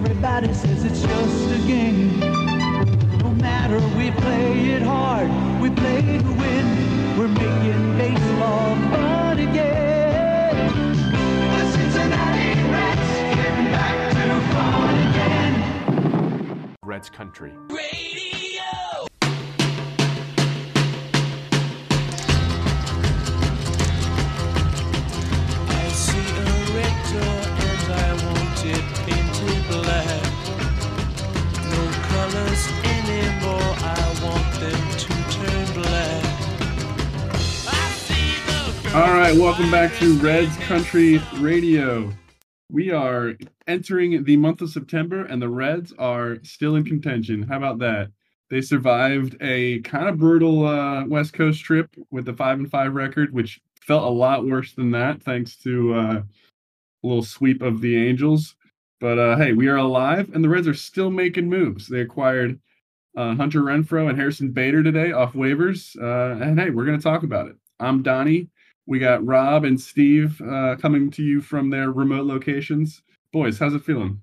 Everybody says it's just a game. No matter, we play it hard. We play to win. We're making baseball fun again. The Cincinnati Reds getting back to fun again. Reds country. Right, welcome back to Reds Country Radio. We are entering the month of September, and the Reds are still in contention. How about that? They survived a kind of brutal uh, West Coast trip with the five and five record, which felt a lot worse than that, thanks to uh, a little sweep of the Angels. But uh, hey, we are alive, and the Reds are still making moves. They acquired uh, Hunter Renfroe and Harrison Bader today off waivers, uh, and hey, we're going to talk about it. I'm Donnie. We got Rob and Steve uh, coming to you from their remote locations. Boys, how's it feeling?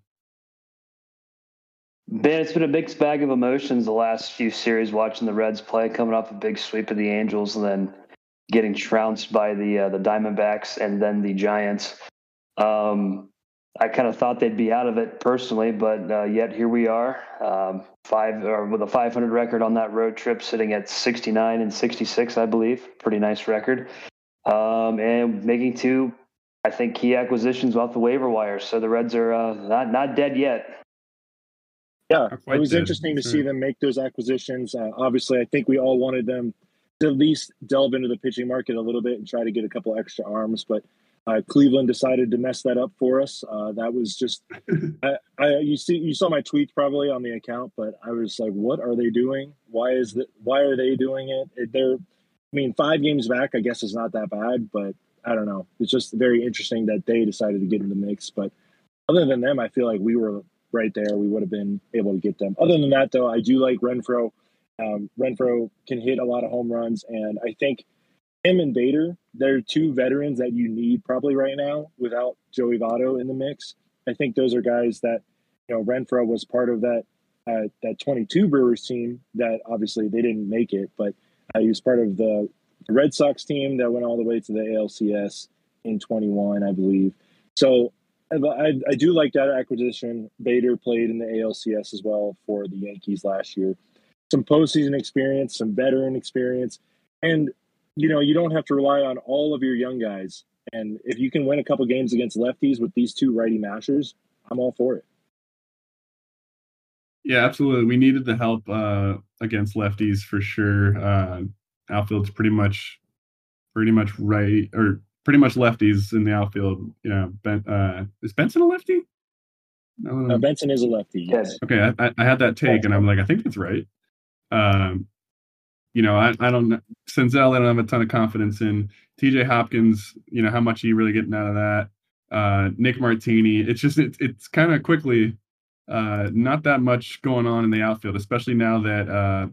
Ben, it's been a mixed bag of emotions the last few series watching the Reds play, coming off a big sweep of the Angels and then getting trounced by the uh, the Diamondbacks and then the Giants. Um, I kind of thought they'd be out of it personally, but uh, yet here we are, um, five or with a 500 record on that road trip, sitting at 69 and 66, I believe. Pretty nice record, um, and making two, I think, key acquisitions off the waiver wire. So the Reds are uh, not not dead yet. Yeah, it was dead, interesting to sure. see them make those acquisitions. Uh, obviously, I think we all wanted them to at least delve into the pitching market a little bit and try to get a couple extra arms, but uh, Cleveland decided to mess that up for us. Uh, that was just, I, I, you see, you saw my tweets probably on the account, but I was like, what are they doing? Why is that? Why are they doing it? it? They're, I mean, five games back, I guess is not that bad, but I don't know. It's just very interesting that they decided to get in the mix. But other than them, I feel like we were right there. We would have been able to get them. Other than that, though, I do like Renfroe. Um, Renfroe can hit a lot of home runs, and I think him and Bader, they're two veterans that you need probably right now without Joey Votto in the mix. I think those are guys that, you know, Renfroe was part of that uh, that 22 Brewers team that obviously they didn't make it, but uh, he was part of the, Red Sox team that went all the way to the ALCS in 21, I believe. So I, I do like that acquisition. Bader played in the ALCS as well for the Yankees last year. Some postseason experience, some veteran experience, and you know you don't have to rely on all of your young guys. And if you can win a couple games against lefties with these two righty mashers, I'm all for it. Yeah, absolutely. We needed the help uh, against lefties for sure. Uh, outfield's pretty much, pretty much right or pretty much lefties in the outfield. You know, ben, uh, is Benson a lefty? No, Uh, Benson is a lefty. Yes. Okay, I, I- I had that take, and I'm like, I think that's right. Um, you know, I, I don't Senzel. I don't have a ton of confidence in T.J. Hopkins. You know how much he really getting out of that. Uh, Nick Martini. It's just it, it's kind of quickly uh, not that much going on in the outfield, especially now that uh,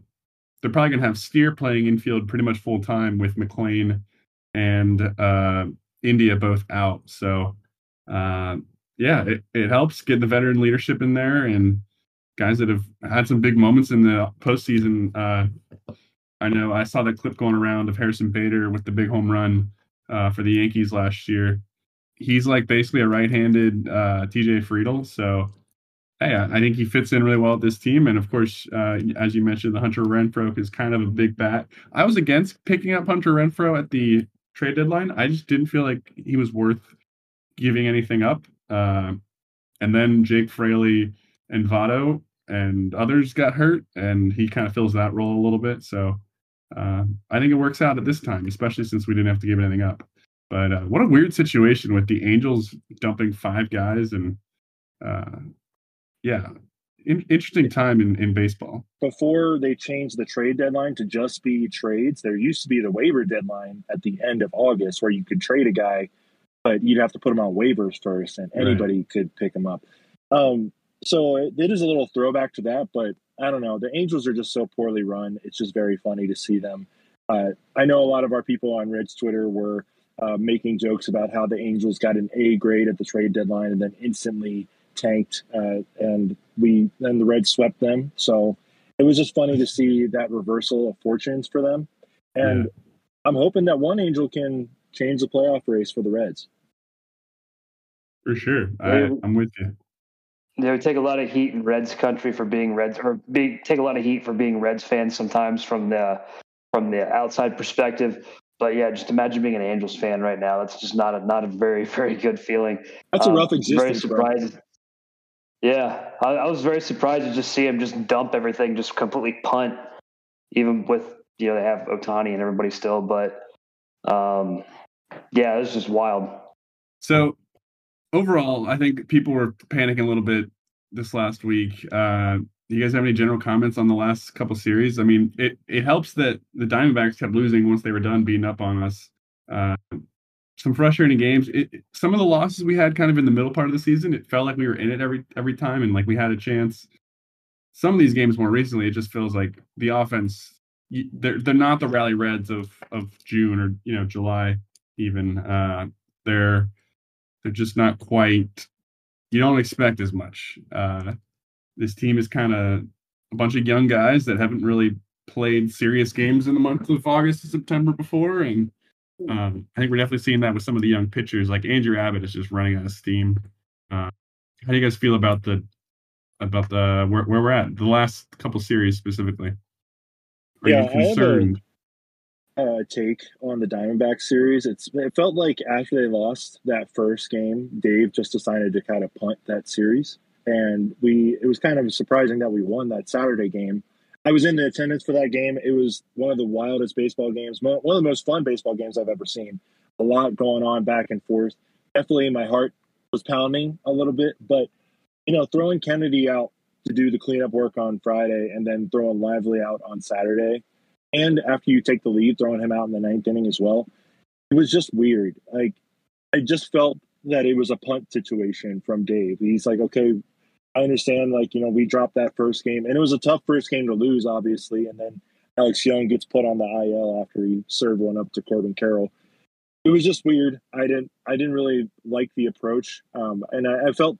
they're probably gonna have Steer playing infield pretty much full time with McLain and uh, India both out. So uh, yeah, it, it helps get the veteran leadership in there and guys that have had some big moments in the postseason. Uh, I know I saw that clip going around of Harrison Bader with the big home run for the Yankees last year. He's like basically a right-handed uh, TJ Friedl, so hey, I think he fits in really well with this team. And of course, uh, as you mentioned, the Hunter Renfroe is kind of a big bat. I was against picking up Hunter Renfroe at the trade deadline. I just didn't feel like he was worth giving anything up. Uh, and then Jake Fraley and Votto and others got hurt, and he kind of fills that role a little bit. So uh, I think it works out at this time, especially since we didn't have to give anything up. But uh, what a weird situation with the Angels dumping five guys, and uh, yeah, in- interesting time in, in baseball. Before they changed the trade deadline to just be trades, there used to be the waiver deadline at the end of August where you could trade a guy, but you'd have to put him on waivers first, and Right. anybody could pick him up. Um, so it, it is a little throwback to that, but I don't know. The Angels are just so poorly run. It's just very funny to see them. Uh, I know a lot of our people on Reds Twitter were uh, making jokes about how the Angels got an A grade at the trade deadline and then instantly tanked, uh, and we then the Reds swept them. So it was just funny to see that reversal of fortunes for them. And yeah. I'm hoping that one angel can change the playoff race for the Reds. For sure, I, I'm with you. They would take a lot of heat in Reds country for being Reds, or be, take a lot of heat for being Reds fans sometimes from the from the outside perspective. But yeah, just imagine being an Angels fan right now. That's just not a not a very very good feeling. That's um, a rough existence. Very surprised. Yeah, I, I, was very surprised to just see him just dump everything, just completely punt, even with you know they have Ohtani and everybody still. But um, yeah, it's just wild. So overall, I think people were panicking a little bit this last week. Uh, do you guys have any general comments on the last couple series? I mean, it it helps that the Diamondbacks kept losing once they were done beating up on us. Uh, some frustrating games. It, some of the losses we had kind of in the middle part of the season, it felt like we were in it every every time and like we had a chance. Some of these games more recently, it just feels like the offense they're they're not the rally reds of of June or you know July even. Uh, they're they're just not quite. You don't expect as much. Uh, this team is kind of a bunch of young guys that haven't really played serious games in the month of August and September before, and um, I think we're definitely seeing that with some of the young pitchers. Like Andrew Abbott is just running out of steam. Uh, how do you guys feel about the about the where, where we're at the last couple series specifically? Are yeah, you concerned? uh, take on the Diamondback series. It's it felt like after they lost that first game, Dave just decided to kind of punt that series, and we it was kind of surprising that we won that Saturday game. I was in the attendance for that game. It was one of the wildest baseball games, one of the most fun baseball games I've ever seen. A lot going on back and forth. Definitely, my heart was pounding a little bit, but you know, throwing Kennedy out to do the cleanup work on Friday and then throwing Lively out on Saturday and after you take the lead, throwing him out in the ninth inning as well. It was just weird. Like I just felt that it was a punt situation from Dave. He's like, okay, I understand. Like you know, we dropped that first game, and it was a tough first game to lose, obviously. And then Alex Young gets put on the IL after he served one up to Corbin Carroll. It was just weird. I didn't. I didn't really like the approach, um, and I, I felt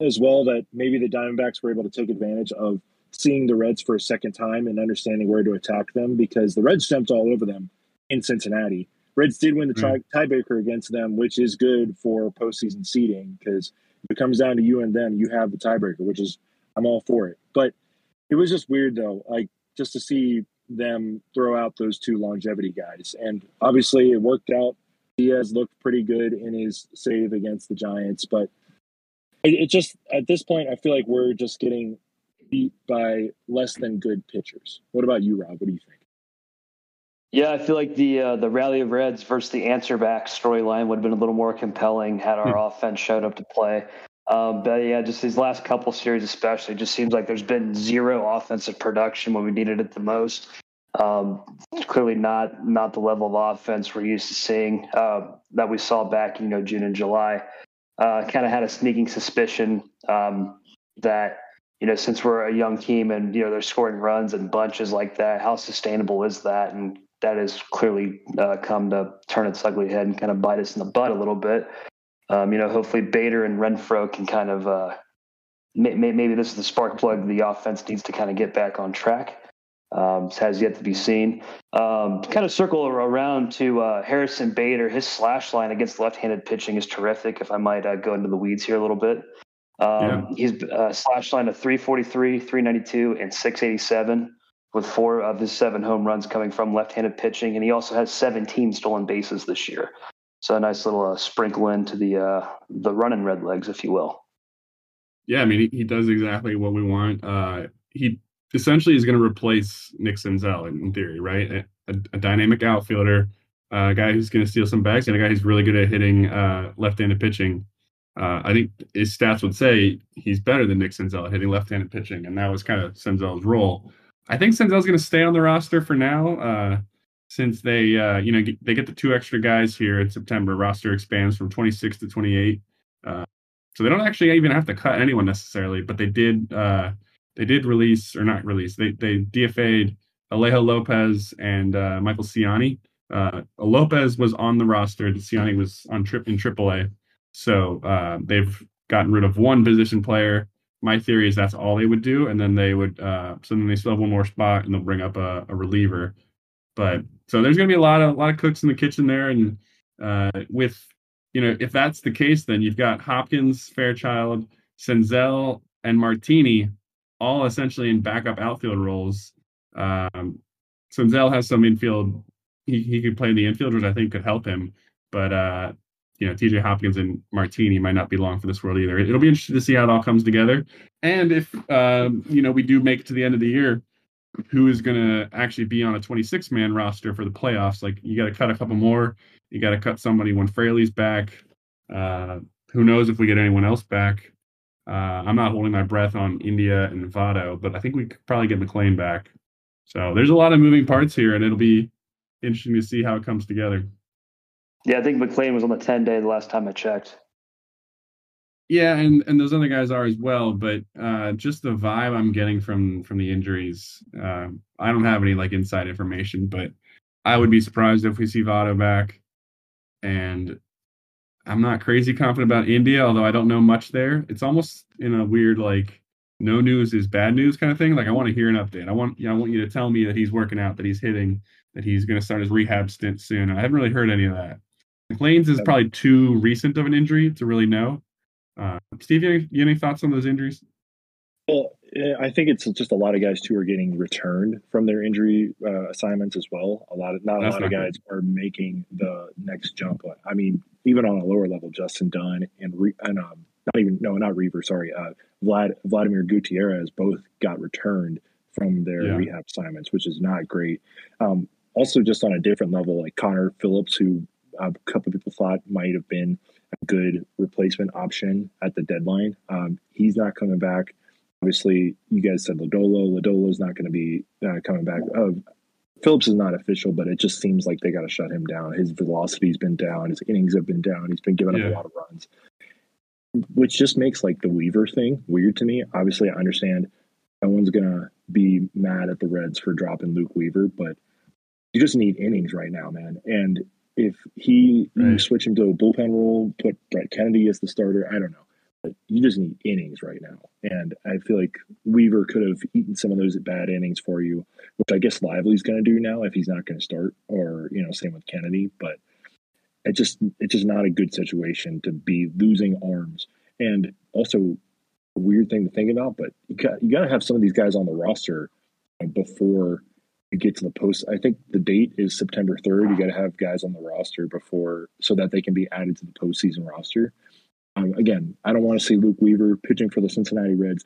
as well that maybe the Diamondbacks were able to take advantage of seeing the Reds for a second time and understanding where to attack them because the Reds jumped all over them in Cincinnati. Reds did win the mm. tiebreaker against them, which is good for postseason seeding because if it comes down to you and them, you have the tiebreaker, which is I'm all for it. But it was just weird though, like just to see them throw out those two longevity guys, and obviously it worked out. Diaz looked pretty good in his save against the Giants, but it, it just at this point I feel like we're just getting beat by less than good pitchers. What about you, Rob? What do you think? Yeah, I feel like the uh, the rally of Reds versus the answer back storyline would have been a little more compelling had our hmm. offense showed up to play. Um, but yeah, just these last couple series, especially, just seems like there's been zero offensive production when we needed it the most. Um, clearly not not the level of offense we're used to seeing uh, that we saw back, you know, June and July. Uh, kind of had a sneaking suspicion um, that you know, since we're a young team and you know they're scoring runs and bunches like that, how sustainable is that? And that has clearly uh, come to turn its ugly head and kind of bite us in the butt a little bit. Um, you know, hopefully Bader and Renfroe can kind of uh, may, maybe this is the spark plug the offense needs to kind of get back on track. Um, has yet to be seen. Um, kind of circle around to uh, Harrison Bader. His slash line against left-handed pitching is terrific. If I might uh, go into the weeds here a little bit. Um, yeah. He's uh, slash line of 343, 392, and 687 with four of his seven home runs coming from left-handed pitching, and he also has 17 stolen bases this year. So a nice little uh, sprinkle into the uh, the running red legs, if you will. Yeah, I mean he, he does exactly what we want. Uh, he essentially is going to replace Nick Senzel in, in theory, right? A, a, a dynamic outfielder, a guy who's going to steal some bags, and a guy who's really good at hitting uh, left-handed pitching. Uh, I think his stats would say he's better than Nick Senzel at hitting left-handed pitching, and that was kind of Senzel's role. I think Senzel's going to stay on the roster for now, uh, since they, uh, you know, get, they get the two extra guys here in September. Roster expands from 26 to 28, uh, so they don't actually even have to cut anyone necessarily. But they did, uh, they did release or not release. They they DFA'd Alejo Lopez and uh, Michael Siani. Lopez was on the roster. And Siani was on trip in AAA. So uh, they've gotten rid of one position player. My theory is that's all they would do, and then they would uh, so then they still have one more spot, and they'll bring up a, a reliever. But so there's going to be a lot of a lot of cooks in the kitchen there, and uh, with you know if that's the case, then you've got Hopkins, Fairchild, Senzel, and Martini all essentially in backup outfield roles. Um, Senzel has some infield. He he could play in the infield, which I think could help him. But uh, you know, TJ Hopkins and Martini might not be long for this world either. It'll be interesting to see how it all comes together. And if um, you know we do make it to the end of the year, who is going to actually be on a 26 man roster for the playoffs? Like you got to cut a couple more. You got to cut somebody when Fraley's back. Uh, who knows if we get anyone else back? Uh, I'm not holding my breath on India and Votto, but I think we could probably get McLain back. So there's a lot of moving parts here, and it'll be interesting to see how it comes together. Yeah, I think McLain was on the 10 day the last time I checked. Yeah, and and those other guys are as well, but uh, just the vibe I'm getting from from the injuries, uh, I don't have any like inside information, but I would be surprised if we see Votto back. And I'm not crazy confident about India, although I don't know much there. It's almost in a weird like no news is bad news kind of thing. Like I want to hear an update. I want you know, I want you to tell me that he's working out, that he's hitting, that he's going to start his rehab stint soon. I haven't really heard any of that. McLain's is probably too recent of an injury to really know. Uh, Steve, you, you any thoughts on those injuries? Well, I think it's just a lot of guys too are getting returned from their injury uh, assignments as well. A lot of not a That's lot of guys good. are making the next jump. I mean, even on a lower level, Justin Dunn and Re- and um, not even no, not Reaver, sorry, uh, Vlad Vladimir Gutierrez both got returned from their yeah. rehab assignments, which is not great. Um, also, just on a different level, like Connor Phillips, who a couple people thought might have been a good replacement option at the deadline. Um, he's not coming back. Obviously, you guys said Lodolo. Lodolo is not going to be uh, coming back. Uh, Phillips is not official, but it just seems like they got to shut him down. His velocity's been down. His innings have been down. He's been giving yeah. up a lot of runs, which just makes like the Weaver thing weird to me. Obviously, I understand no one's gonna be mad at the Reds for dropping Luke Weaver, but you just need innings right now, man. And if he right. you switch him to a bullpen role, put Brett Kennedy as the starter, I don't know. But you just need innings right now. And I feel like Weaver could have eaten some of those bad innings for you, which I guess Lively's going to do now if he's not going to start, or, you know, same with Kennedy. But it just it's just not a good situation to be losing arms. And also a weird thing to think about, but you got you got to have some of these guys on the roster before get to the post. I think the date is September 3rd. You got to have guys on the roster before so that they can be added to the postseason roster. Um, again, I don't want to see Luke Weaver pitching for the Cincinnati Reds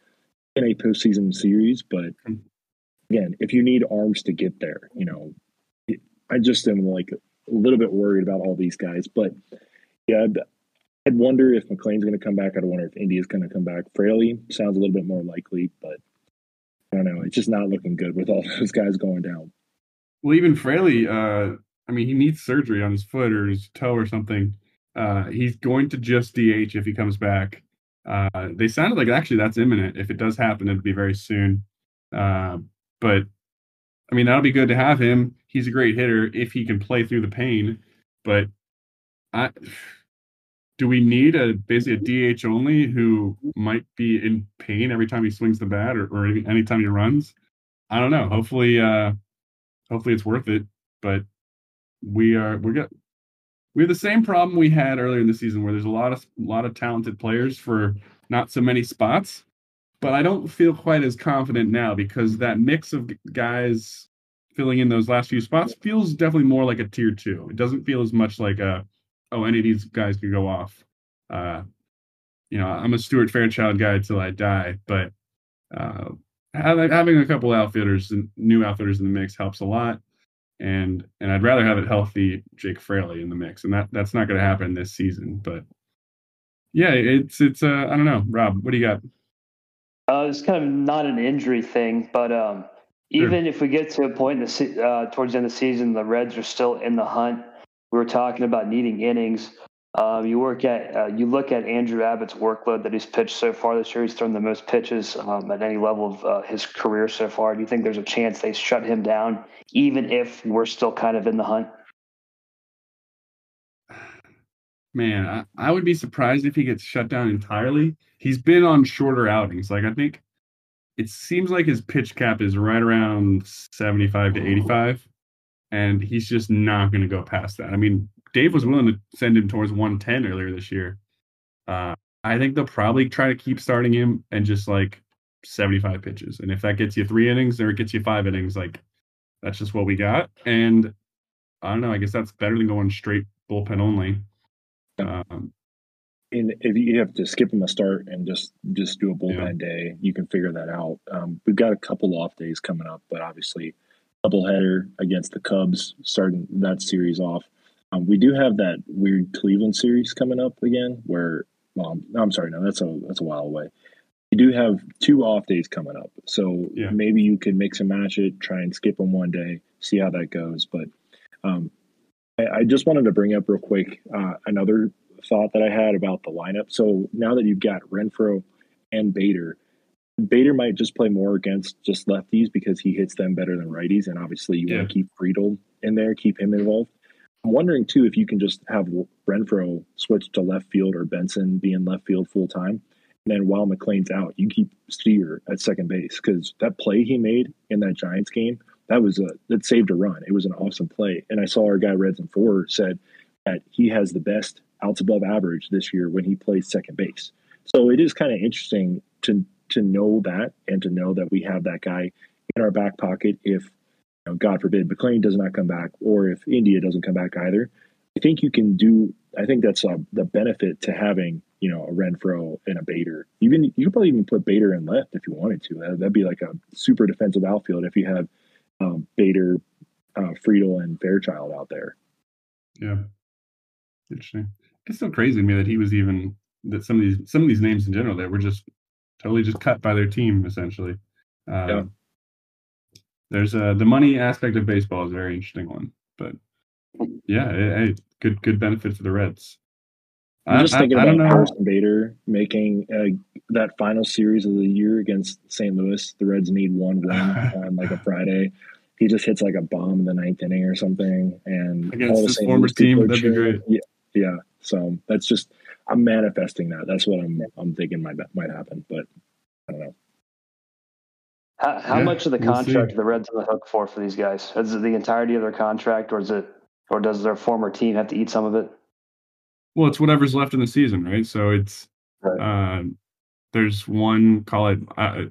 in a postseason series, but again, if you need arms to get there, you know, I just am like a little bit worried about all these guys. But yeah, I'd, I'd wonder if McLain's going to come back. I'd wonder if India's going to come back. Fraley sounds a little bit more likely, but don't know. It's just not looking good with all those guys going down. Well, even Fraley, uh, I mean, he needs surgery on his foot or his toe or something. Uh, he's going to just DH if he comes back. Uh, they sounded like actually that's imminent. If it does happen, it'll be very soon. Uh, but I mean, that'll be good to have him. He's a great hitter if he can play through the pain. But I do we need a basically a DH only who might be in pain every time he swings the bat or, or anytime he runs? I don't know. Hopefully, uh, hopefully it's worth it. But we are we got we have the same problem we had earlier in the season where there's a lot of a lot of talented players for not so many spots. But I don't feel quite as confident now because that mix of guys filling in those last few spots feels definitely more like a tier two. It doesn't feel as much like a oh, any of these guys could go off. Uh, you know, I'm a Stuart Fairchild guy till I die, but uh, having a couple outfielders and new outfielders in the mix helps a lot. And and I'd rather have it healthy Jake Fraley in the mix, and that that's not going to happen this season. But yeah, it's it's uh, I don't know, Rob, what do you got? Uh, it's kind of not an injury thing, but um, even sure. if we get to a point in the uh, towards the end of the season, the Reds are still in the hunt we were talking about needing innings. Um, you work at uh, you look at Andrew Abbott's workload that he's pitched so far this year. He's thrown the most pitches um, at any level of uh, his career so far. Do you think there's a chance they shut him down, even if we're still kind of in the hunt? Man, I, I would be surprised if he gets shut down entirely. He's been on shorter outings. Like I think it seems like his pitch cap is right around 75 to 85 and he's just not going to go past that. I mean, Dave was willing to send him towards 110 earlier this year. Uh, I think they'll probably try to keep starting him and just like 75 pitches. And if that gets you three innings or it gets you five innings, like that's just what we got. And I don't know. I guess that's better than going straight bullpen only. Um, and if you have to skip him a start and just just do a bullpen yeah. day, you can figure that out. Um, we've got a couple off days coming up, but obviously, doubleheader against the Cubs, starting that series off. Um, we do have that weird Cleveland series coming up again, where well, I'm sorry, no, that's a that's a while away. We do have two off days coming up, so yeah. maybe you could mix and match it, try and skip them one day, see how that goes. But um, I, I, just wanted to bring up real quick uh, another thought that I had about the lineup. So now that you've got Renfroe and Bader, Bader might just play more against just lefties because he hits them better than righties, and obviously you yeah. want to keep Friedl in there, keep him involved. I'm wondering too if you can just have Renfroe switch to left field or Benson be in left field full time, and then while McLain's out, you keep Steer at second base because that play he made in that Giants game that was a that saved a run. It was an awesome play, and I saw our guy Reds and Four said that he has the best outs above average this year when he plays second base. So it is kind of interesting to to know that and to know that we have that guy in our back pocket if you know, God forbid McLain does not come back or if India doesn't come back either. I think you can do. I think that's a, the benefit to having you know a Renfroe and a Bader. Even you could probably even put Bader in left if you wanted to. That, would be like a super defensive outfield if you have um, Bader, uh, Friedl, and Fairchild out there. Yeah, interesting it's still crazy to me that he was even that some of these some of these names in general that were just totally just cut by their team essentially. Um, yeah. There's a the money aspect of baseball is a very interesting one, but yeah, it, good good benefit for the Reds. I'm just I, thinking I, about Harrison Bader making uh, that final series of the year against St. Louis. The Reds need one win on like a Friday. He just hits like a bomb in the ninth inning or something, and against his former team, that'd be great. Yeah, yeah, so that's just I'm manifesting that. That's what I'm I'm thinking might might happen, but I don't know. How, how yeah, much of the contract we'll the Reds on the hook for for these guys? Is it the entirety of their contract, or is it, or does their former team have to eat some of it? Well, it's whatever's left in the season, right? So it's right. Uh, there's one call it uh,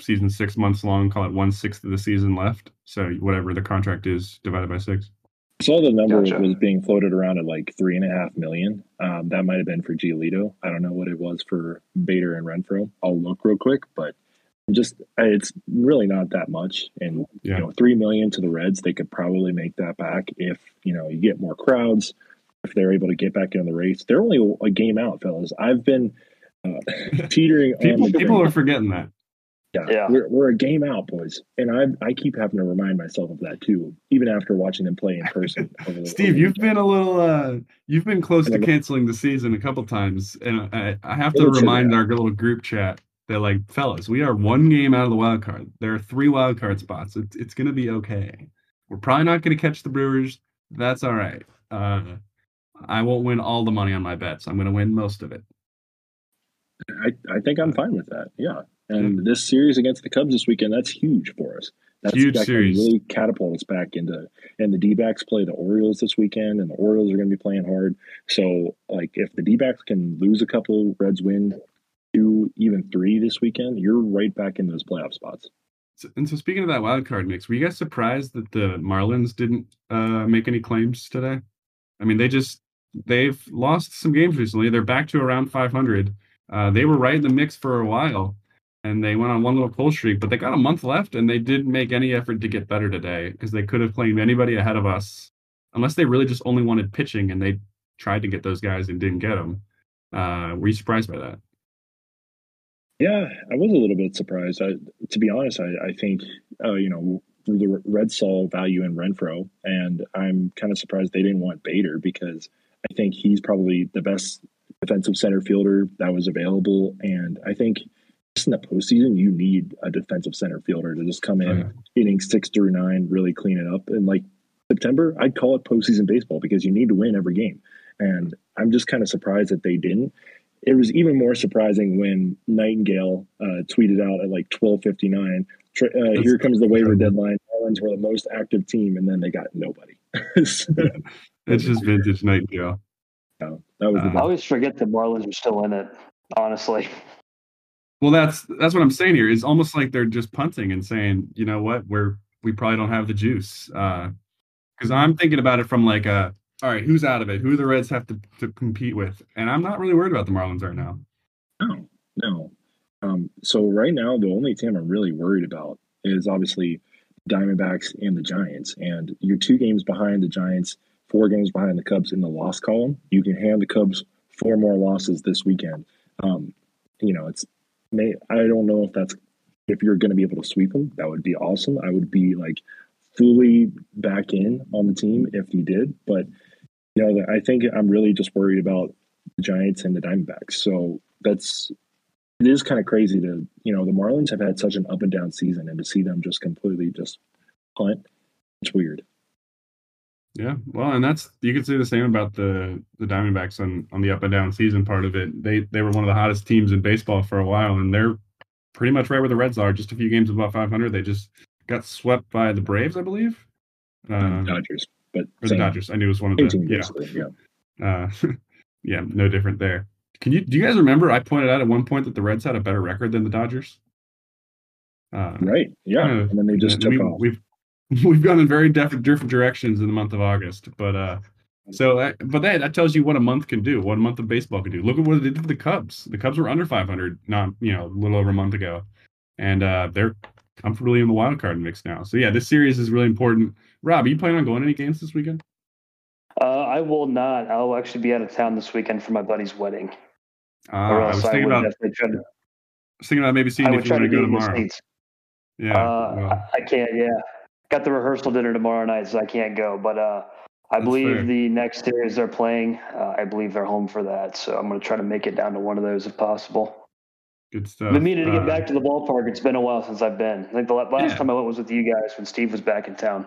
season six months long, call it one sixth of the season left. So whatever the contract is divided by six. I saw the number gotcha. was being floated around at like three and a half million. Um, that might have been for Giolito. I don't know what it was for Bader and Renfroe. I'll look real quick, but just it's really not that much. And yeah. you know, three million to the Reds, they could probably make that back if you know you get more crowds, if they're able to get back in the race. They're only a game out, fellas. I've been uh, teetering. people, people are forgetting that. Yeah, yeah. We're, we're a game out, boys, and I I keep having to remind myself of that too, even after watching them play in person. Steve, you've been a little, uh, you've been close to canceling the season a couple times, and I, I have to remind our little group chat that, like, fellas, we are one game out of the wild card. There are three wild card spots. It's it's gonna be okay. We're probably not gonna catch the Brewers. That's all right. Uh, I won't win all the money on my bets. I'm gonna win most of it. I, I think I'm fine with that. Yeah. And mm-hmm. this series against the Cubs this weekend, that's huge for us. That's huge that series. really catapult us back into and the D backs play the Orioles this weekend and the Orioles are gonna be playing hard. So like if the D backs can lose a couple, Reds win two, even three this weekend, you're right back in those playoff spots. So, and so speaking of that wild card mix, were you guys surprised that the Marlins didn't uh, make any claims today? I mean, they just they've lost some games recently. They're back to around 500. Uh, they were right in the mix for a while, and they went on one little cold streak, but they got a month left, and they didn't make any effort to get better today because they could have claimed anybody ahead of us, unless they really just only wanted pitching and they tried to get those guys and didn't get them. Uh, were you surprised by that? Yeah, I was a little bit surprised. I, to be honest, I, I think uh, you know the Red saw value in Renfroe, and I'm kind of surprised they didn't want Bader because I think he's probably the best defensive center fielder that was available. And I think in the postseason, you need a defensive center fielder to just come in, oh, yeah. inning six through nine, really clean it up. And like September, I'd call it postseason baseball because you need to win every game. And I'm just kind of surprised that they didn't. It was even more surprising when Nightengale uh, tweeted out at like 12:59, uh, "Here comes the waiver deadline. Marlins were the most active team, and then they got nobody." so, It's just vintage Nightengale. that was the Uh, I always forget the Marlins are still in it. Honestly, Well, that's that's what I'm saying here. It's almost like they're just punting and saying, you know what, we're we probably don't have the juice. Because I'm thinking about it from like a, all right, who's out of it? Who do the Reds have to, to compete with? And I'm not really worried about the Marlins right now. No, no. Um, so right now, the only team I'm really worried about is obviously Diamondbacks and the Giants. And you're two games behind the Giants, four games behind the Cubs in the loss column. You can hand the Cubs four more losses this weekend. Um, you know, it's may I don't know if that's if you're going to be able to sweep them. That would be awesome. I would be like fully back in on the team if you did. But you know, I think I'm really just worried about the Giants and the Diamondbacks. So that's it is kind of crazy to you know the Marlins have had such an up and down season, and to see them just completely just punt, it's weird. Yeah, well, and that's you could say the same about the the Diamondbacks on on the up and down season part of it. They they were one of the hottest teams in baseball for a while, and they're pretty much right where the Reds are. Just a few games above 500. They just got swept by the Braves, I believe, uh, Dodgers, but or the Dodgers. I knew it was one of the yeah. yeah. Uh, yeah, no different there. Can you do you guys remember? I pointed out at one point that the Reds had a better record than the Dodgers. Uh, Right, yeah, kind of- and then they just took we, off. We've we've gone in very different different directions in the month of August, but uh, so uh, but that that tells you what a month can do, what a month of baseball can do. Look at what it did to the Cubs. The Cubs were under 500, not you know a little over a month ago, and uh, they're comfortably in the wild card mix now. So yeah, this series is really important. Rob, are you planning on going to any games this weekend? uh, I will not. I'll actually be out of town this weekend for my buddy's wedding. Uh, or I else was I, thinking would about to. I was thinking about maybe seeing if you want to go get in the tomorrow. Yeah, Uh, well, I I can't. Yeah, got the rehearsal dinner tomorrow night, so I can't go. But uh, I That's believe fair. the next series they're playing. Uh, I believe they're home for that, so I'm going to try to make it down to one of those if possible. good stuff. Been meaning to get Uh, back to the ballpark. It's been a while since I've been. I think the last Yeah. time I went was with you guys when Steve was back in town.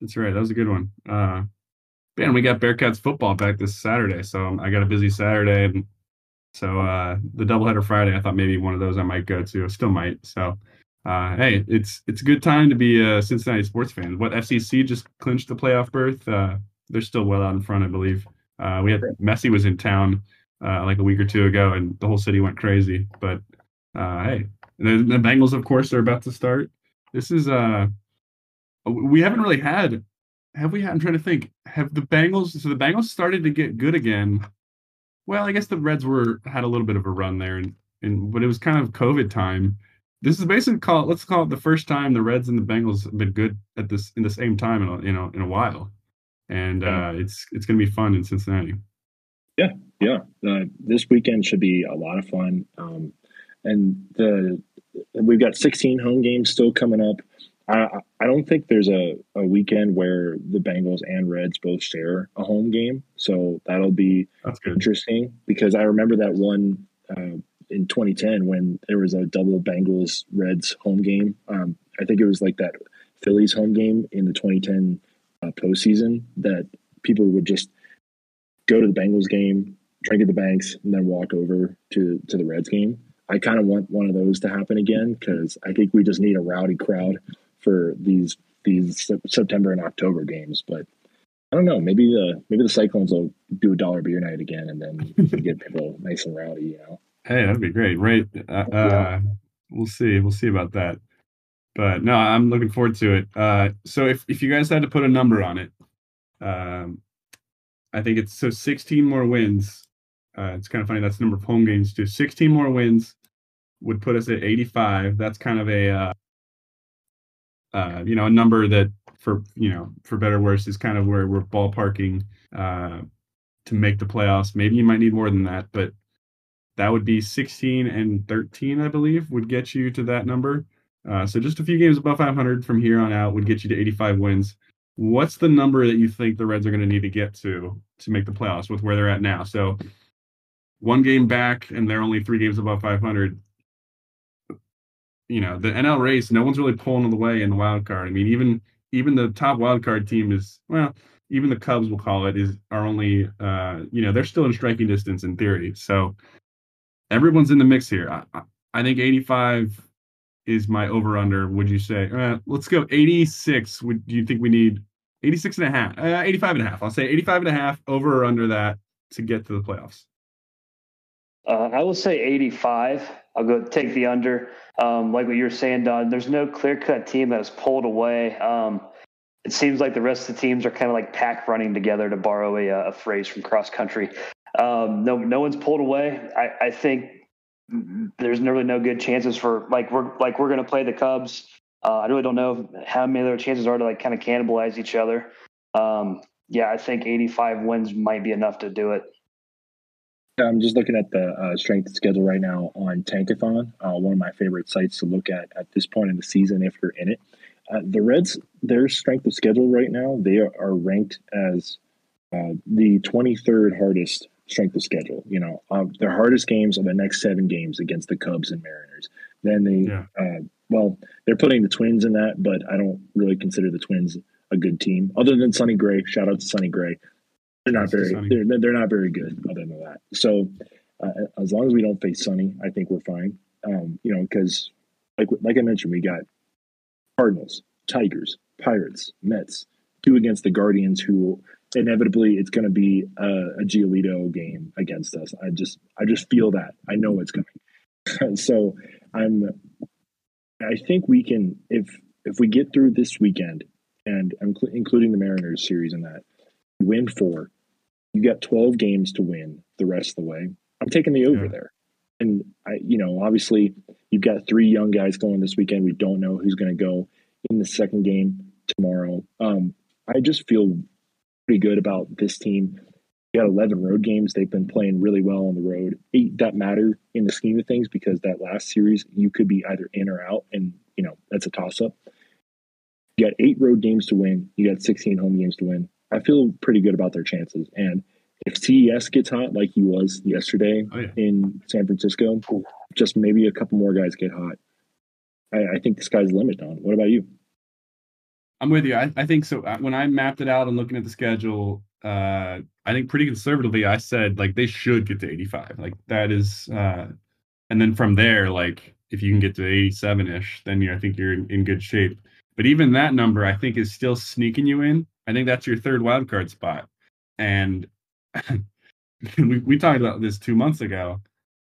That's right. That was a good one. Uh, man, we got Bearcats football back this Saturday, so I got a busy Saturday, and so uh, the doubleheader Friday. I thought maybe one of those I might go to. I still might. So, uh, hey, it's it's a good time to be a Cincinnati sports fan. What FCC just clinched the playoff berth. Uh, they're still well out in front, I believe. Uh, we had Messi was in town uh, like a week or two ago, and the whole city went crazy. But uh, hey, the, the Bengals, of course, are about to start. This is uh, we haven't really had have we had i'm trying to think have the bengals so the bengals started to get good again well i guess the reds were had a little bit of a run there and, and but it was kind of covid time this is basically call let's call it the first time the reds and the bengals have been good at this in the same time in a, you know in a while. And uh it's it's gonna be fun in cincinnati. Yeah, uh, this weekend should be a lot of fun. Um, and the we've got 16 home games still coming up. I, I don't think there's a, a weekend where the Bengals and Reds both share a home game, so that'll be that's good. interesting because I remember that one uh, in 2010 when there was a double Bengals Reds home game. Um, I think it was like that Phillies home game in the 2010 uh, postseason that people would just go to the Bengals game, drink at the banks, and then walk over to to the Reds game. I kind of want one of those to happen again because I think we just need a rowdy crowd for these these September and October games. But I don't know. Maybe the maybe the Cyclones will do a dollar beer night again, and then get people nice and rowdy. You know. Hey, that'd be great, right? Uh, uh, we'll see. We'll see about that. But no, I'm looking forward to it. Uh, so if if you guys had to put a number on it, um, I think it's so 16 more wins. Uh, it's kind of funny. That's the number of home games too. 16 more wins would put us at 85. That's kind of a uh, uh, you know a number that for you know for better or worse is kind of where we're ballparking uh, to make the playoffs. Maybe you might need more than that, but that would be 16 and 13, I believe, would get you to that number. Uh, so just a few games above 500 from here on out would get you to 85 wins. What's the number that you think the Reds are going to need to get to to make the playoffs with where they're at now? So one game back, and they're only three games above 500. You know, the NL race, no one's really pulling the way in the wild card. I mean, even even the top wild card team is well, even the Cubs we'll call it is are only uh, you know they're still in striking distance in theory. So everyone's in the mix here. I, I think 85 is my over under. Would you say? Uh, let's go 86. Would do you think we need 86 and a half? Uh, 85 and a half. I'll say 85 and a half over or under that to get to the playoffs. Uh, I will say 85. I'll go take the under. Um, like what you were saying, Don, there's no clear cut team that has pulled away. Um, it seems like the rest of the teams are kind of like pack running together to borrow a, a phrase from cross country. Um, no, no one's pulled away. I, I think there's really no good chances for like we're like we're going to play the Cubs. Uh, I really don't know how many other chances are to like kind of cannibalize each other. Um, yeah, I think 85 wins might be enough to do it. I'm just looking at the uh, strength schedule right now on Tankathon, uh, one of my favorite sites to look at at this point in the season if you're in it. Uh, the Reds, their strength of schedule right now, they are ranked as uh, the 23rd hardest strength of schedule. You know, um, their hardest games are the next seven games against the Cubs and Mariners. Then they, yeah. uh, well, they're putting the Twins in that, but I don't really consider the Twins a good team other than Sonny Gray. Shout out to Sonny Gray. They're not very, they're, they're not very good other than that. So uh, as long as we don't face Sonny, I think we're fine. Um, you know, because like like I mentioned, we got Cardinals, Tigers, Pirates, Mets, two against the Guardians, who inevitably it's going to be a, a Giolito game against us. I just I just feel that I know it's coming. so I'm I think we can if if we get through this weekend and I'm including the Mariners series in that win four, you got 12 games to win the rest of the way. I'm taking the over yeah. there. And I, you know, obviously you've got three young guys going this weekend. We don't know who's going to go in the second game tomorrow. Um, I just feel pretty good about this team. You got 11 road games. They've been playing really well on the road. Eight that matter in the scheme of things because that last series you could be either in or out, and you know that's a toss up. You got eight road games to win. You got 16 home games to win. I feel pretty good about their chances. And if CES gets hot like he was yesterday oh, yeah. in San Francisco, just maybe a couple more guys get hot. I, I think the sky's the limit, Don. What about you? I'm with you. I, I think so. Uh, when I mapped it out and looking at the schedule, uh, I think pretty conservatively, I said like they should get to 85. Like that is, uh, and then from there, like if you can get to 87 ish, then you I think you're in, in good shape. But even that number, I think, is still sneaking you in. I think that's your third wild card spot. And we we talked about this two months ago.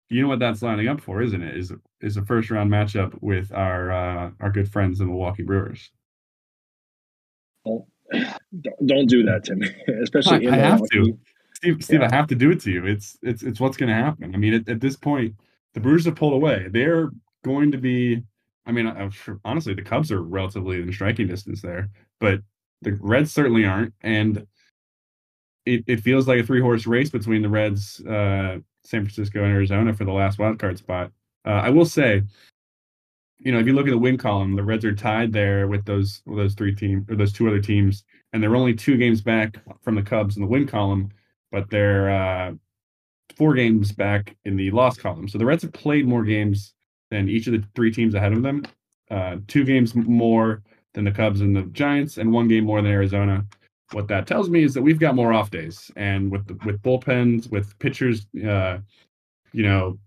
You know what that's lining up for, isn't it? Is is a first round matchup with our uh, our good friends the Milwaukee Brewers. Don't, don't do that to me, especially. I, I have to, Steve. Steve, yeah. I have to do it to you. It's it's it's what's going to happen. I mean, at, at, this point, the Brewers have pulled away. They're going to be. I mean, I'm sure, honestly, the Cubs are relatively in striking distance there, but the Reds certainly aren't, and it, it feels like a three horse race between the Reds, uh, San Francisco, and Arizona for the last wild card spot. Uh, I will say, you know, if you look at the win column, the Reds are tied there with those with those three teams or those two other teams, and they're only two games back from the Cubs in the win column, but they're uh, four games back in the loss column. So the Reds have played more games than each of the three teams ahead of them. Uh, two games more than the Cubs and the Giants, and one game more than Arizona. What that tells me is that we've got more off days, and with the, with bullpens, with pitchers, uh, you know,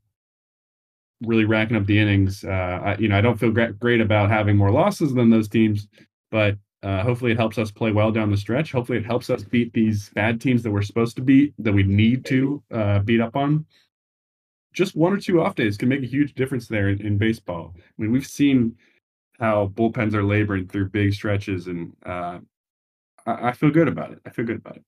really racking up the innings. Uh, I, you know, I don't feel great, about having more losses than those teams, but uh, hopefully it helps us play well down the stretch. Hopefully it helps us beat these bad teams that we're supposed to beat, that we need to uh, beat up on. Just one or two off days can make a huge difference there in, in baseball. I mean, we've seen how bullpens are laboring through big stretches, and uh, I, I feel good about it. I feel good about it.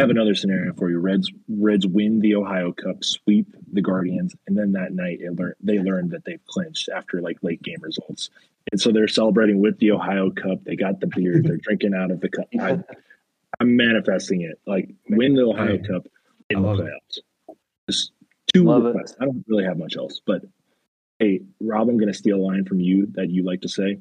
I have another scenario for you. Reds Reds win the Ohio Cup, sweep the Guardians, and then that night they learned that they've clinched after like late game results, and so they're celebrating with the Ohio Cup. They got the beer, they're drinking out of the cup. I, am manifesting it. Like win the Ohio Cup in the playoffs. It. Just two love requests. It. I don't really have much else, but hey, Rob, I'm going to steal a line from you that you like to say.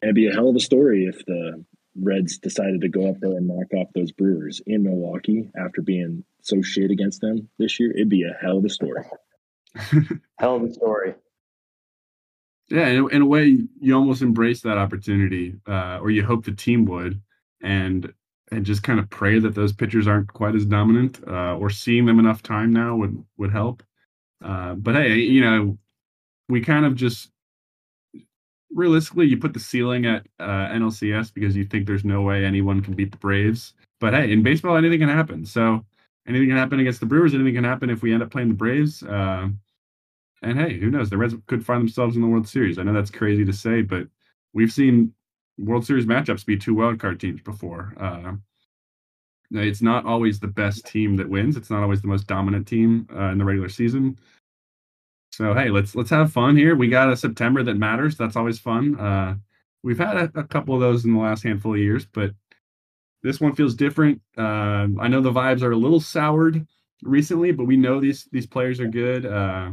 And it'd be a hell of a story if the Reds decided to go up there and knock off those Brewers in Milwaukee after being so shit against them this year, it'd be a hell of a story. hell of a story. Yeah, in, in a way, you almost embrace that opportunity, uh, or you hope the team would, and and just kind of pray that those pitchers aren't quite as dominant, uh, or seeing them enough time now would would help. Uh, but hey, you know, we kind of just realistically, you put the ceiling at uh, NLCS because you think there's no way anyone can beat the Braves. But hey, in baseball, anything can happen. So anything can happen against the Brewers. Anything can happen if we end up playing the Braves. Uh, and hey, who knows? The Reds could find themselves in the World Series. I know that's crazy to say, but we've seen World Series matchups be two wildcard teams before. Uh, it's not always the best team that wins. It's not always the most dominant team uh, in the regular season. So hey, let's let's have fun here. We got a September that matters. That's always fun. Uh, we've had a, a, couple of those in the last handful of years, but this one feels different. Uh, I know the vibes are a little soured recently, but we know these these players are good. Uh,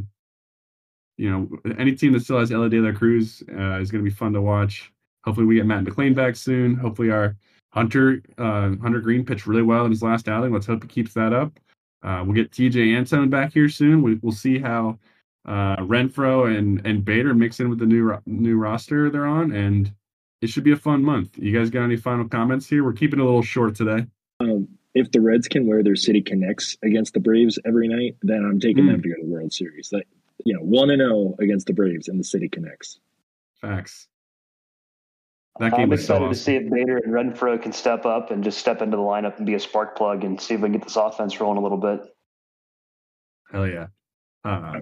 you know, any team that still has Elly De La Cruz uh, is going to be fun to watch. Hopefully, we get Matt McLain back soon. Hopefully, our Hunter uh, Hunter Greene pitched really well in his last outing. Let's hope he keeps that up. Uh, we'll get Tejay Antone back here soon. We, will see how uh, Renfroe and and Bader mix in with the new new roster they're on, and it should be a fun month. You guys got any final comments here? We're keeping it a little short today. Um, if the Reds can wear their city connects against the Braves every night, then I'm taking mm. them to go to the World Series. That you know, one and zero oh against the Braves in the City Connects. Facts. That game I'm excited so awesome. to see if Bader and Renfroe can step up and just step into the lineup and be a spark plug and see if we can get this offense rolling a little bit. Hell yeah. Uh,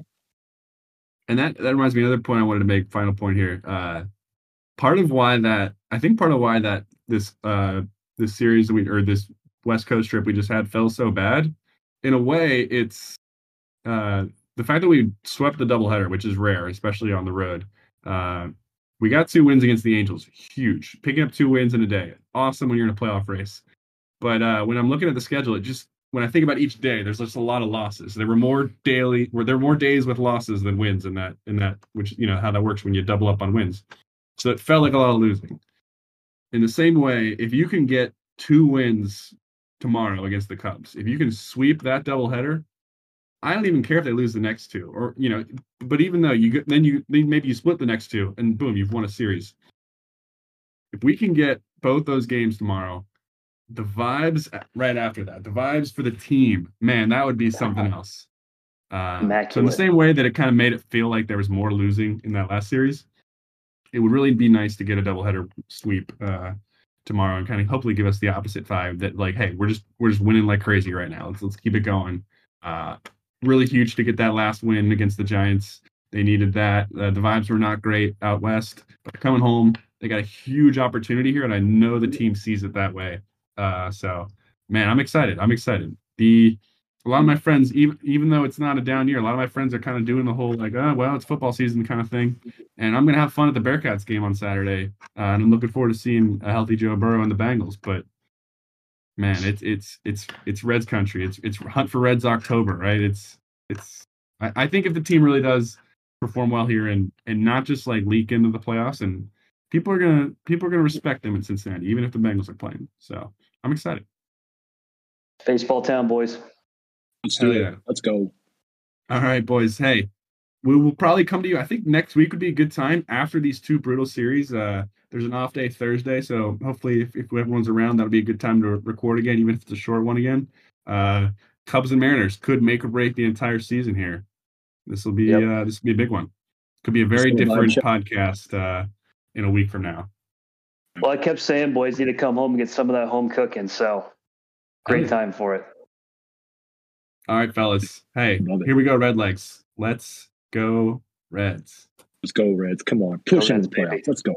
and that, that reminds me another point I wanted to make, final point here. Uh, part of why that I think part of why that this uh this series that we or this West Coast trip we just had fell so bad, in a way, it's uh the fact that we swept the doubleheader, which is rare, especially on the road. Uh, we got two wins against the Angels, huge. Picking up two wins in a day, awesome when you're in a playoff race. But uh, when I'm looking at the schedule, it just when I think about each day, there's just a lot of losses. There were more daily, were there more days with losses than wins in that in that, which you know how that works when you double up on wins. So it felt like a lot of losing. In the same way, if you can get two wins tomorrow against the Cubs, if you can sweep that doubleheader, I don't even care if they lose the next two, or you know. But even though you then you maybe you split the next two, and boom, you've won a series. If we can get both those games tomorrow, the vibes right after that, the vibes for the team, man, that would be something else. Uh, so in the same way that it kind of made it feel like there was more losing in that last series, it would really be nice to get a doubleheader sweep uh, tomorrow and kind of hopefully give us the opposite vibe that like, hey, we're just we're just winning like crazy right now. Let's let's keep it going. Uh, really huge to get that last win against the Giants. They needed that. Uh, the vibes were not great out west, but coming home. They got a huge opportunity here, and I know the team sees it that way. Uh, so, man, I'm excited. I'm excited. The a lot of my friends, even even though it's not a down year, a lot of my friends are kind of doing the whole like, oh well, it's football season kind of thing. And I'm gonna have fun at the Bearcats game on Saturday, uh, and I'm looking forward to seeing a healthy Joe Burrow and the Bengals. But man, it's it's it's it's Reds country. It's it's hunt for Reds October, right? It's it's. I, I think if the team really does perform well here and and not just like leak into the playoffs, and people are gonna people are gonna respect them in Cincinnati, even if the Bengals are playing. So I'm excited. Baseball town, boys. Let's do it. Let's go. All right, boys. Hey, we will probably come to you. I think next week would be a good time after these two brutal series. Uh, there's an off day Thursday, so hopefully, if, if everyone's around, that'll be a good time to record again, even if it's a short one again. Uh, Cubs and Mariners could make or break the entire season here. This will be yep. uh, this will be a big one. Could be a very different podcast uh, in a week from now. Well, I kept saying boys need to come home and get some of that home cooking. So great time for it. All right, fellas. Hey, here we go, Redlegs. Let's go Reds. Let's go Reds. Come on, push in the playoffs. Let's go.